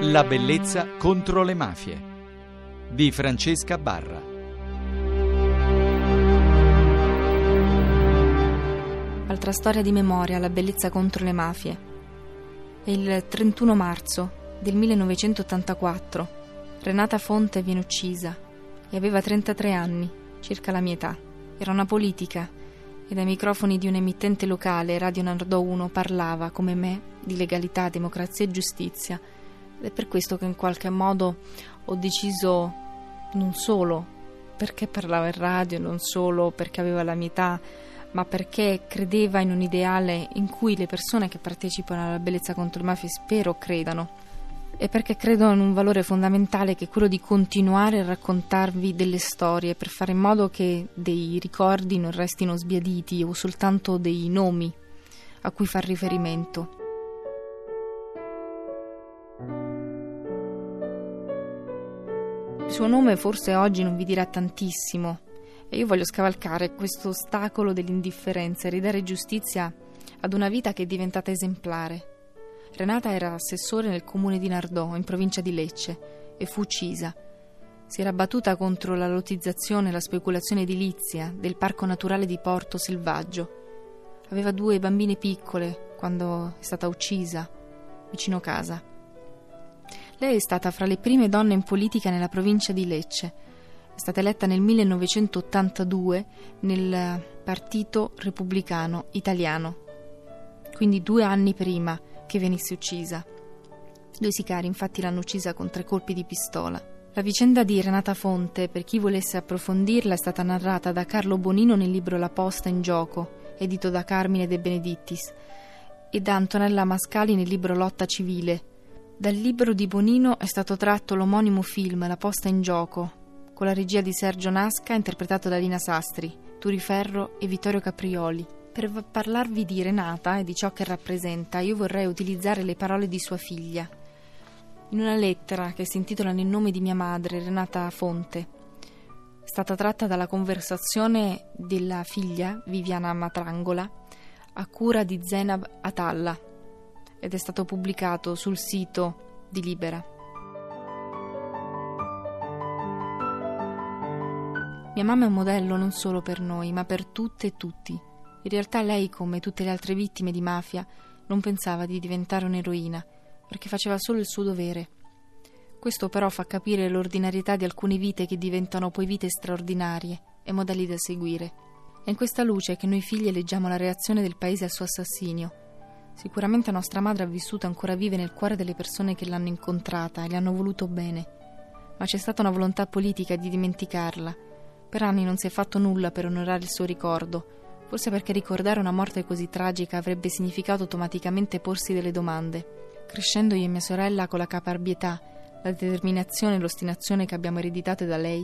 La bellezza contro le mafie di Francesca Barra. Altra storia di memoria, La bellezza contro le mafie. È il 31 marzo del 1984. Renata Fonte viene uccisa e aveva 33 anni, circa la mia età. Era una politica e dai microfoni di un emittente locale, Radio Nardò 1, parlava, come me, di legalità, democrazia e giustizia. Ed è per questo che in qualche modo ho deciso non solo perché parlava in radio, non solo perché aveva la mia età, ma perché credeva in un ideale in cui le persone che partecipano alla bellezza contro le mafie spero credano e perché credo in un valore fondamentale che è quello di continuare a raccontarvi delle storie per fare in modo che dei ricordi non restino sbiaditi o soltanto dei nomi a cui far riferimento. Il suo nome forse oggi non vi dirà tantissimo e io voglio scavalcare questo ostacolo dell'indifferenza e ridare giustizia ad una vita che è diventata esemplare Renata era assessore nel comune di Nardò, in provincia di Lecce, e fu uccisa. Si era battuta contro la lottizzazione e la speculazione edilizia del parco naturale di Porto Selvaggio. Aveva due bambine piccole quando è stata uccisa, vicino casa. Lei è stata fra le prime donne in politica nella provincia di Lecce. È stata eletta nel 1982 nel Partito Repubblicano Italiano, quindi due anni prima che venisse uccisa. Due sicari infatti l'hanno uccisa con tre colpi di pistola. La vicenda di Renata Fonte, per chi volesse approfondirla, è stata narrata da Carlo Bonino nel libro La posta in gioco, edito da Carmine De Benedittis, e da Antonella Mascali nel libro Lotta civile. Dal libro di Bonino è stato tratto l'omonimo film La posta in gioco, con la regia di Sergio Nasca, interpretato da Lina Sastri, Turi Ferro e Vittorio Caprioli. Per parlarvi di Renata e di ciò che rappresenta, io vorrei utilizzare le parole di sua figlia. In una lettera che si intitola Nel nome di mia madre, Renata Fonte, è stata tratta dalla conversazione della figlia, Viviana Matrangola, a cura di Zenab Atalla ed è stato pubblicato sul sito di Libera. Mia mamma è un modello non solo per noi, ma per tutte e tutti. In realtà lei, come tutte le altre vittime di mafia, non pensava di diventare un'eroina, perché faceva solo il suo dovere. Questo però fa capire l'ordinarietà di alcune vite che diventano poi vite straordinarie e modelli da seguire. È in questa luce che noi figli leggiamo la reazione del paese al suo assassinio. Sicuramente nostra madre ha vissuto ancora vive nel cuore delle persone che l'hanno incontrata e le hanno voluto bene, ma c'è stata una volontà politica di dimenticarla. Per anni non si è fatto nulla per onorare il suo ricordo, forse perché ricordare una morte così tragica avrebbe significato automaticamente porsi delle domande. Crescendo io e mia sorella con la caparbietà, la determinazione e l'ostinazione che abbiamo ereditate da lei,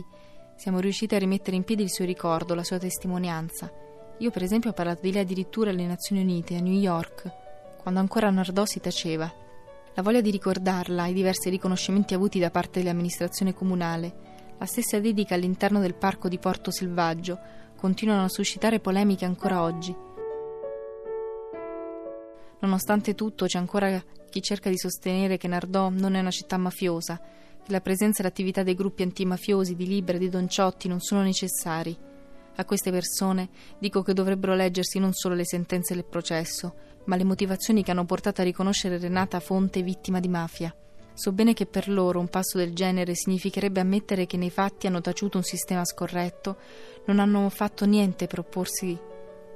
siamo riusciti a rimettere in piedi il suo ricordo, la sua testimonianza. Io, per esempio, ho parlato di lei addirittura alle Nazioni Unite, a New York, quando ancora Nardò si taceva. La voglia di ricordarla, i diversi riconoscimenti avuti da parte dell'amministrazione comunale, la stessa dedica all'interno del parco di Porto Selvaggio, continuano a suscitare polemiche ancora oggi. Nonostante tutto, c'è ancora chi cerca di sostenere che Nardò non è una città mafiosa, che la presenza e l'attività dei gruppi antimafiosi di Libera e di Don Ciotti non sono necessari. A queste persone dico che dovrebbero leggersi non solo le sentenze del processo, ma le motivazioni che hanno portato a riconoscere Renata Fonte vittima di mafia. So bene che per loro un passo del genere significherebbe ammettere che nei fatti hanno taciuto un sistema scorretto, non hanno fatto niente per opporsi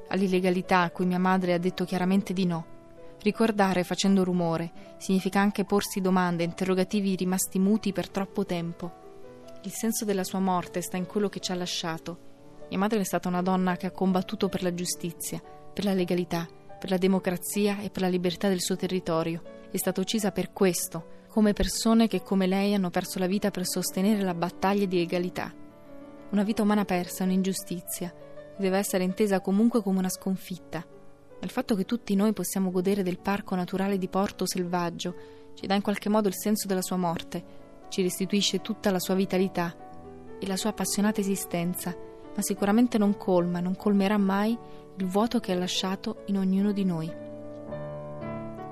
all'illegalità a cui mia madre ha detto chiaramente di no. Ricordare facendo rumore significa anche porsi domande, interrogativi rimasti muti per troppo tempo. Il senso della sua morte sta in quello che ci ha lasciato. Mia madre è stata una donna che ha combattuto per la giustizia, per la legalità, per la democrazia e per la libertà del suo territorio. È stata uccisa per questo, come persone che come lei hanno perso la vita per sostenere la battaglia di legalità. Una vita umana persa è un'ingiustizia, deve essere intesa comunque come una sconfitta. Il fatto che tutti noi possiamo godere del parco naturale di Porto Selvaggio ci dà in qualche modo il senso della sua morte, ci restituisce tutta la sua vitalità e la sua appassionata esistenza, ma sicuramente non colma, e non colmerà mai il vuoto che ha lasciato in ognuno di noi.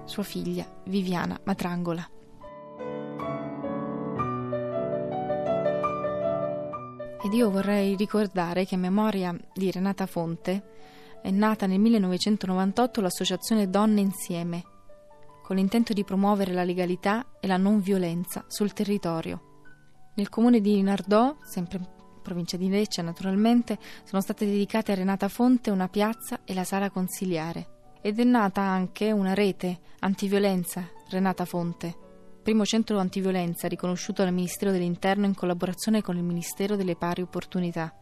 Sua figlia, Viviana Matrangola. Ed io vorrei ricordare che a memoria di Renata Fonte è nata nel 1998 l'associazione Donne Insieme, con l'intento di promuovere la legalità e la non violenza sul territorio. Nel comune di Nardò, sempre provincia di Lecce naturalmente, sono state dedicate a Renata Fonte una piazza e la sala consiliare. Ed è nata anche una rete antiviolenza Renata Fonte, primo centro antiviolenza riconosciuto dal Ministero dell'Interno in collaborazione con il Ministero delle Pari Opportunità.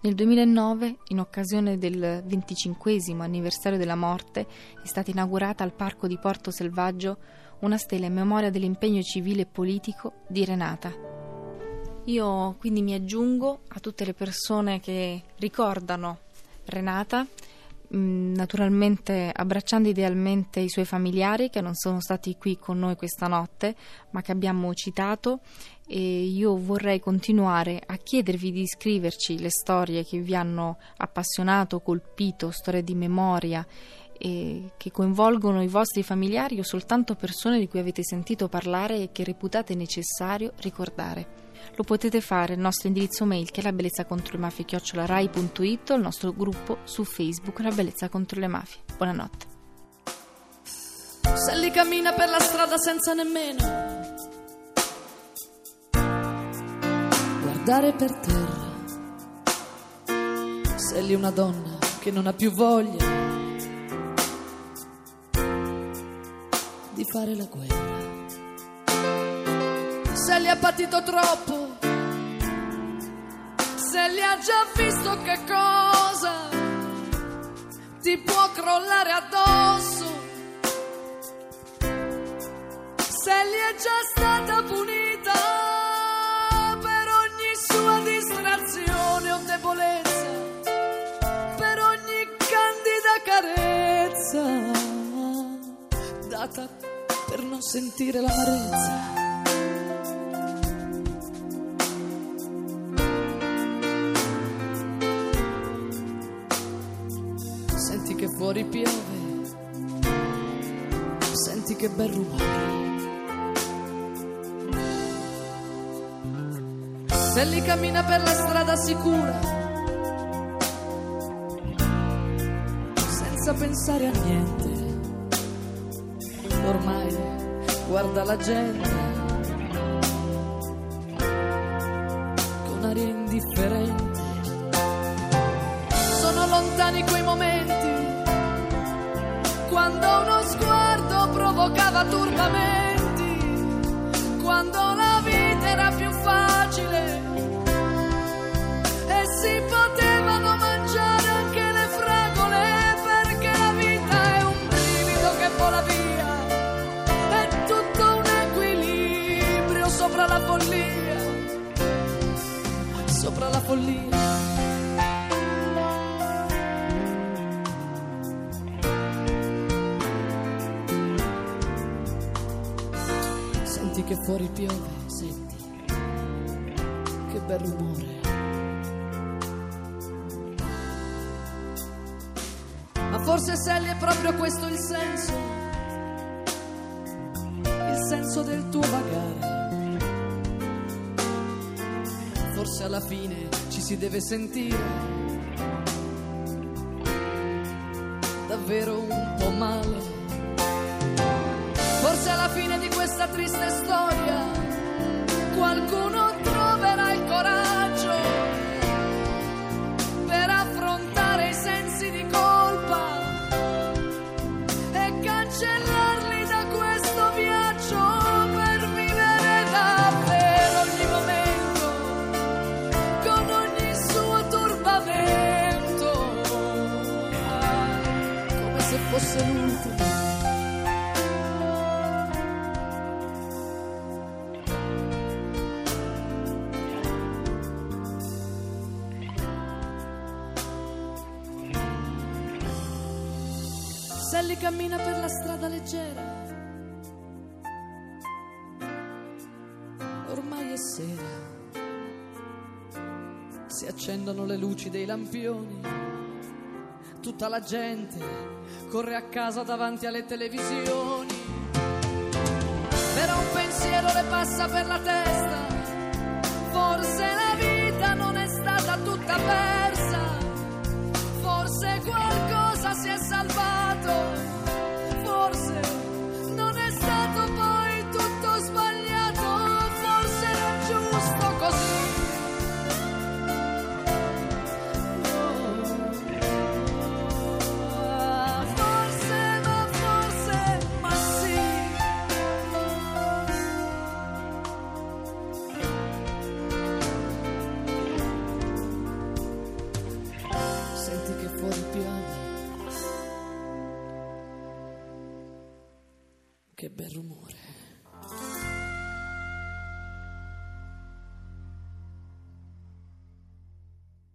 Nel 2009, in occasione del 25 anniversario della morte, è stata inaugurata al Parco di Porto Selvaggio una stella in memoria dell'impegno civile e politico di Renata. Io quindi mi aggiungo a tutte le persone che ricordano Renata Mm, naturalmente abbracciando idealmente i suoi familiari che non sono stati qui con noi questa notte, ma che abbiamo citato e io vorrei continuare a chiedervi di scriverci le storie che vi hanno appassionato, colpito, storie di memoria che coinvolgono i vostri familiari o soltanto persone di cui avete sentito parlare e che reputate necessario ricordare. Lo potete fare al nostro indirizzo mail che è la bellezza contro le mafie chiocciolarai.it o il nostro gruppo su Facebook La bellezza contro le mafie. Buonanotte. Li cammina per la strada senza nemmeno guardare per terra. Se lì una donna che non ha più voglia di fare la guerra se li ha patito troppo, se li ha già visto che cosa ti può crollare addosso, se li è già stata punita per ogni sua distrazione o debolezza, per ogni candida carezza data per non sentire l'amarezza. Senti che bel rumore. Se li cammina per la strada sicura, senza pensare a niente, ormai guarda la gente con aria indifferente. Sono lontani quei momenti turca més. Che fuori piove, senti, che bel rumore. Ma forse Sally è proprio questo il senso, il senso del tuo vagare. Forse alla fine ci si deve sentire davvero un alla fine di questa triste storia. Qualcuno Sally cammina per la strada leggera. Ormai è sera. Si accendono le luci dei lampioni. Tutta la gente corre a casa davanti alle televisioni. Però un pensiero le passa per la testa. Forse la vita non è stata vita persa, forse qualcosa si è salvato,